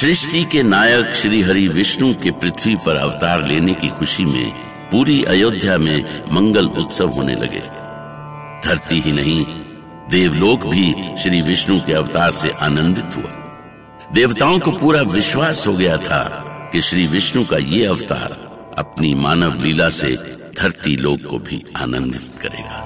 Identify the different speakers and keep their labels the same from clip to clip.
Speaker 1: सृष्टि के नायक श्री हरि विष्णु के पृथ्वी पर अवतार लेने की खुशी में पूरी अयोध्या में मंगल उत्सव होने लगे। धरती ही नहीं, देवलोक भी श्री विष्णु के अवतार से आनंदित हुआ। देवताओं को पूरा विश्वास हो गया था कि श्री विष्णु का ये अवतार अपनी मानव लीला से धरती लोक को भी आनंदित करेगा।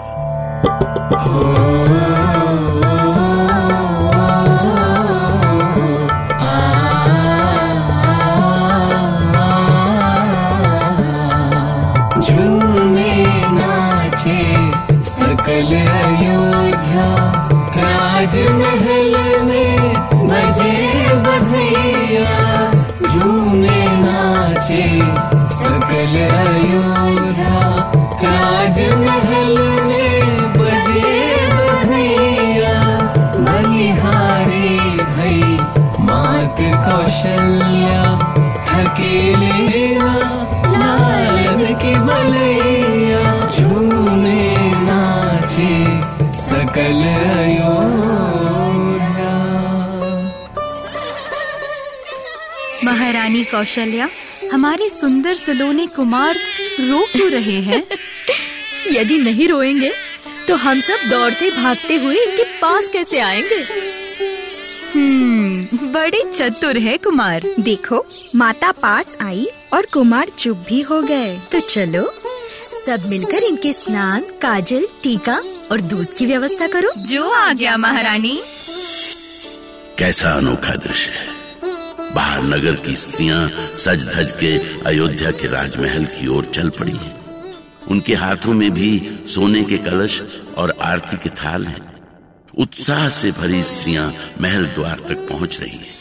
Speaker 2: महारानी कौशल्या हमारे सुंदर सलोने कुमार रो क्यों रहे हैं?
Speaker 3: यदि नहीं रोएँगे तो हम सब दौड़ते भागते हुए इनके पास कैसे आएँगे?
Speaker 2: हम्म बड़े चतुर है कुमार।
Speaker 4: देखो माता पास आई और कुमार चुप भी हो गए।
Speaker 3: तो चलो सब मिलकर इनके स्नान काजल टीका और दूध की व्यवस्था करो।
Speaker 2: जो आ गया महारानी।
Speaker 1: कैसा अनोखा दृश्य है। बाहर नगर की स्त्रियाँ सज धज के अयोध्या के राजमहल की ओर चल पड़ी हैं। उनके हाथों में भी सोने के कलश और आरती के थाल हैं। उत्साह से भरी स्त्रियाँ महल द्वार तक पहुँच रही हैं।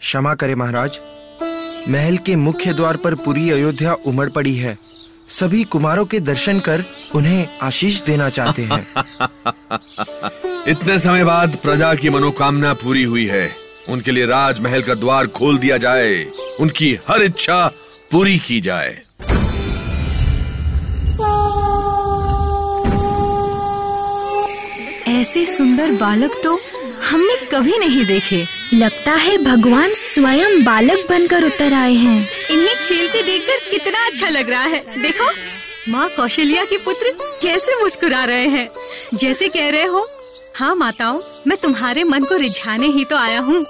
Speaker 5: क्षमा करे महाराज महल के मुख्य द्वार पर पूरी अयोध्या उमड़ पड़ी है। सभी कुमारों के दर्शन कर उन्हें आशीष देना चाहते हैं।
Speaker 6: इतने समय बाद प्रजा की मनोकामना पूरी हुई है। उनके लिए राजमहल का द्वार खोल दिया जाए। उनकी हर इच्छा पूरी की जाए।
Speaker 2: ऐसे सुंदर बालक तो हमने कभी नहीं देखे।
Speaker 4: लगता है भगवान स्वयं बालक बनकर उतर आए हैं।
Speaker 2: इन्हें खेलते देखकर कितना अच्छा लग रहा है। देखो माँ कौशल्या के पुत्र कैसे मुस्कुरा रहे हैं। जैसे कह रहे हो हाँ माताओं मैं तुम्हारे मन को रिझाने ही तो आया हूँ।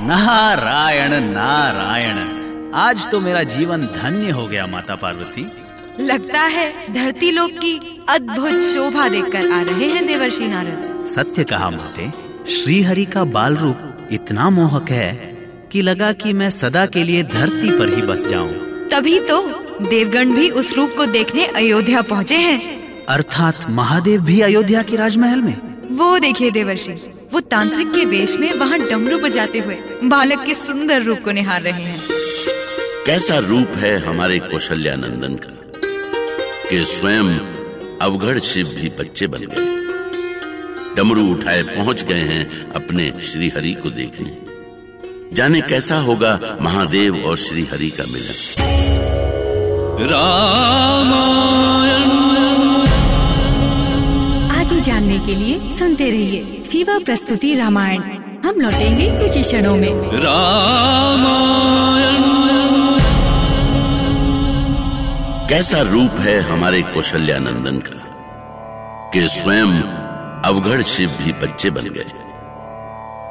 Speaker 7: नारायण नारायण। आज तो मेरा जीवन धन्य हो गया माता पार्वती।
Speaker 8: लगता है धरती लोक की अद्भुत शोभा देखकर आ रहे हैं देवर्षि नारद।
Speaker 7: सत्य कहा माते। श्रीहरि का बाल रूप इतना मोहक है कि लगा कि मैं सदा के लिए धरती पर ही बस जाऊँ।
Speaker 8: तभी तो देवगण भी उस रूप को देखने अयोध्या पहुँचे हैं।
Speaker 7: अर्थात महादेव भी अयोध्या के राजमहल में।
Speaker 8: वो देखिए देवर्षि। वो तांत्रिक के वेश में वहाँ डमरू बजाते हुए बालक के सुंदर रूप को निहार रहे हैं।
Speaker 1: कैसा रूप है हमारे कौशल्यानंदन का कि स्वयं अवगढ़ शिव भी बच्चे बन गए। डमरू उठाए पहुँच गए हैं अपने श्री हरि को देखने। जाने कैसा होगा महादेव और श्री हरि का मिलन।
Speaker 3: आगे जानने के लिए सुनते रहिए फीवा प्रस्तुति रामायण। हम लौटेंगे कुछ ही क्षणों में। रामायण।
Speaker 1: कैसा रूप है हमारे कौशल्यानंदन का कि स्वयं अवघड़ शिव भी बच्चे बन गए।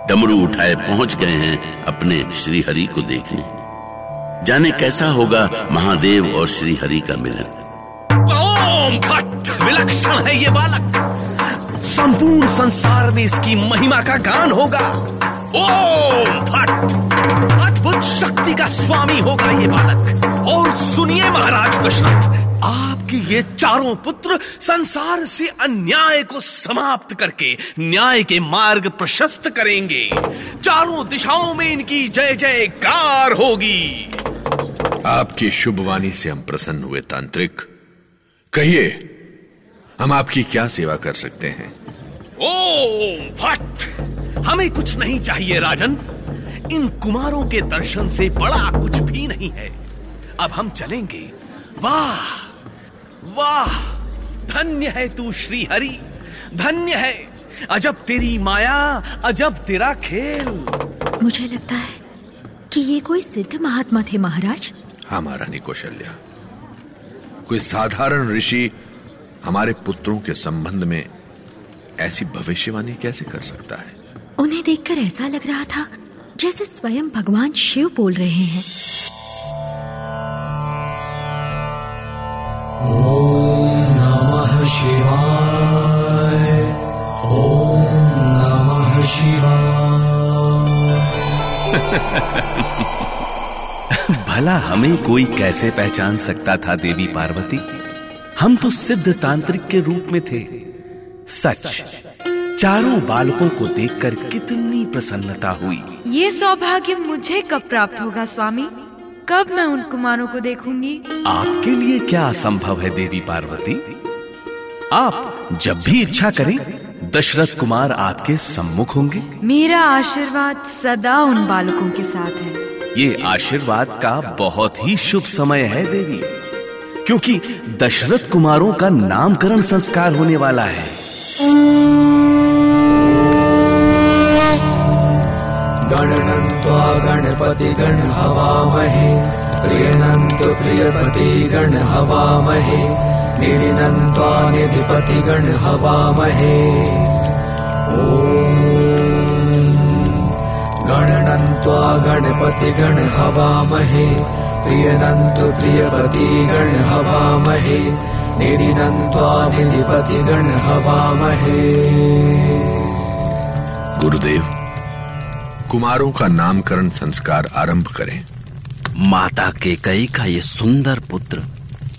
Speaker 1: डमरू उठाए पहुँच गए हैं अपने श्री हरि को देखने। जाने कैसा होगा महादेव और श्री हरि का मिलन।
Speaker 6: ओम भट्ट विलक्षण है ये बालक। संपूर्ण संसार में इसकी महिमा का गान होगा। ओम भट्ट। अद्भुत शक्ति का स्वामी होगा ये बालक। और सुनिए महाराज दशरथ आपके ये चारों पुत्र संसार से अन्याय को समाप्त करके न्याय के मार्ग प्रशस्त करेंगे। चारों दिशाओं में इनकी जय जयकार होगी। आपकी शुभवाणी से हम प्रसन्न हुए तांत्रिक। कहिए हम आपकी क्या सेवा कर सकते हैं? ओम भट्ट हमें कुछ नहीं चाहिए राजन। इन कुमारों के दर्शन से बड़ा कुछ भी नहीं है। अब हम चलेंगे। वाह! वाह! धन्य है तू श्री हरि धन्य है। अजब तेरी माया अजब तेरा खेल।
Speaker 3: मुझे लगता है कि ये कोई सिद्ध महात्मा थे महाराज।
Speaker 6: हाँ महारानी कौशल्या। कोई साधारण ऋषि हमारे पुत्रों के संबंध में ऐसी भविष्यवाणी कैसे कर सकता है?
Speaker 3: उन्हें देखकर ऐसा लग रहा था जैसे स्वयं भगवान शिव बोल रहे हैं।
Speaker 9: नमः शिवाय ॐ नमः शिवाय
Speaker 6: भला हमें कोई कैसे पहचान सकता था देवी पार्वती? हम तो सिद्ध तांत्रिक के रूप में थे। सच चारों बालकों को देखकर कितनी प्रसन्नता हुई।
Speaker 8: ये सौभाग्य मुझे कब प्राप्त होगा स्वामी? कब मैं उन कुमारों को देखूँगी?
Speaker 6: आपके लिए क्या असंभव है देवी पार्वती? आप जब भी इच्छा करें दशरथ कुमार आपके सम्मुख होंगे।
Speaker 8: मेरा आशीर्वाद सदा उन बालकों के साथ है।
Speaker 6: ये आशीर्वाद का बहुत ही शुभ समय है देवी। क्योंकि दशरथ कुमारों का नामकरण संस्कार होने वाला है।
Speaker 9: गणनन्त्वा गणपतिगण हवामहे, प्रियनन्तु प्रियपतिगण हवामहे, निधिनन्त्वा निधिपतिगण हवामहे। ॐ गणनन्त्वा गणपतिगण हवामहे प्रियनन्तु प्रियपतिगण हवामहे निधिनन्त्वा निधिपतिगण हवामहे।
Speaker 6: गुरुदेव कुमारों का नामकरण संस्कार आरंभ करें।
Speaker 10: माता के कई का ये सुंदर पुत्र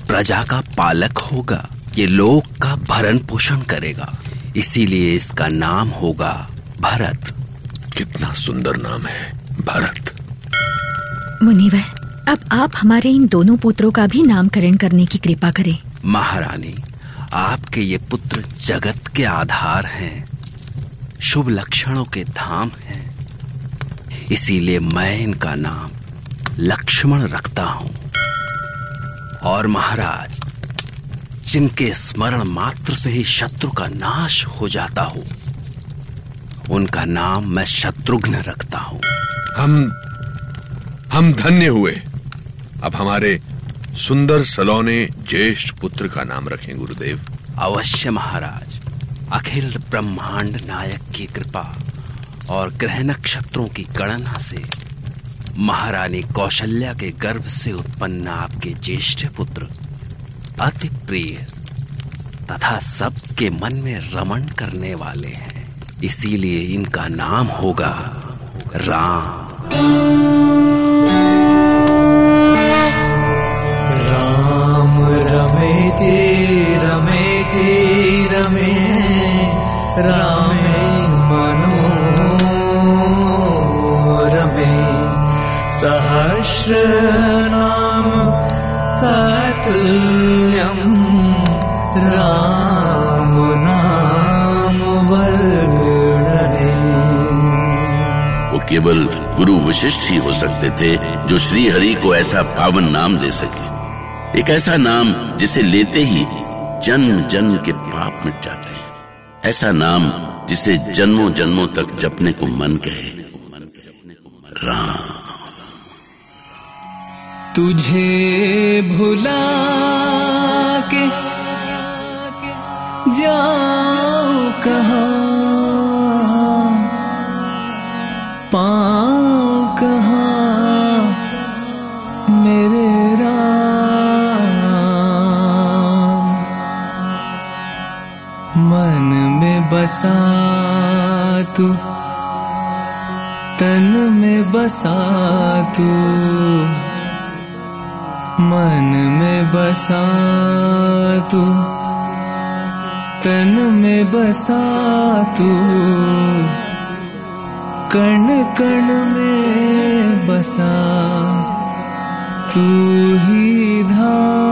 Speaker 10: प्रजा का पालक होगा ये लोक का भरण पोषण करेगा। इसीलिए इसका नाम होगा भरत।
Speaker 6: कितना सुंदर नाम है भरत।
Speaker 3: मुनिवर अब आप हमारे इन दोनों पुत्रों का भी नामकरण करने की कृपा करें।
Speaker 10: महारानी आपके ये पुत्र जगत के आधार हैं शुभ लक्षणों के धाम हैं। इसीलिए मैं इनका नाम लक्ष्मण रखता हूँ। और महाराज जिनके स्मरण मात्र से ही शत्रु का नाश हो जाता हो उनका नाम मैं शत्रुघ्न रखता हूँ।
Speaker 6: हम हम धन्य हुए। अब हमारे सुंदर सलोने ज्येष्ठ पुत्र का नाम रखें गुरुदेव।
Speaker 10: अवश्य महाराज। अखिल ब्रह्मांड नायक की कृपा और ग्रह नक्षत्रों की गणना से महारानी कौशल्या के गर्भ से उत्पन्न आपके ज्येष्ठ पुत्र अति प्रिय तथा सबके मन में रमण करने वाले हैं। इसीलिए इनका नाम होगा राम।
Speaker 9: रमेति रमेति रमे, रामे मनोरमे सहस्रनाम तत्ल्यं राम नाम वर्णने।
Speaker 10: वो केवल गुरु वशिष्ठ ही हो सकते थे, जो श्री हरि को ऐसा पावन नाम दे सके। एक ऐसा नाम जिसे लेते ही जन्म जन्म के पाप मिट जाते हैं। ऐसा नाम जिसे जन्मों जन्मों तक जपने को मन कहे। राम।
Speaker 9: तुझे भुला के जाऊँ कहाँ? तू, तन में बसा तू, मन में बसा तू, तन में बसा तू, कण कण में बसा तू ही धाम।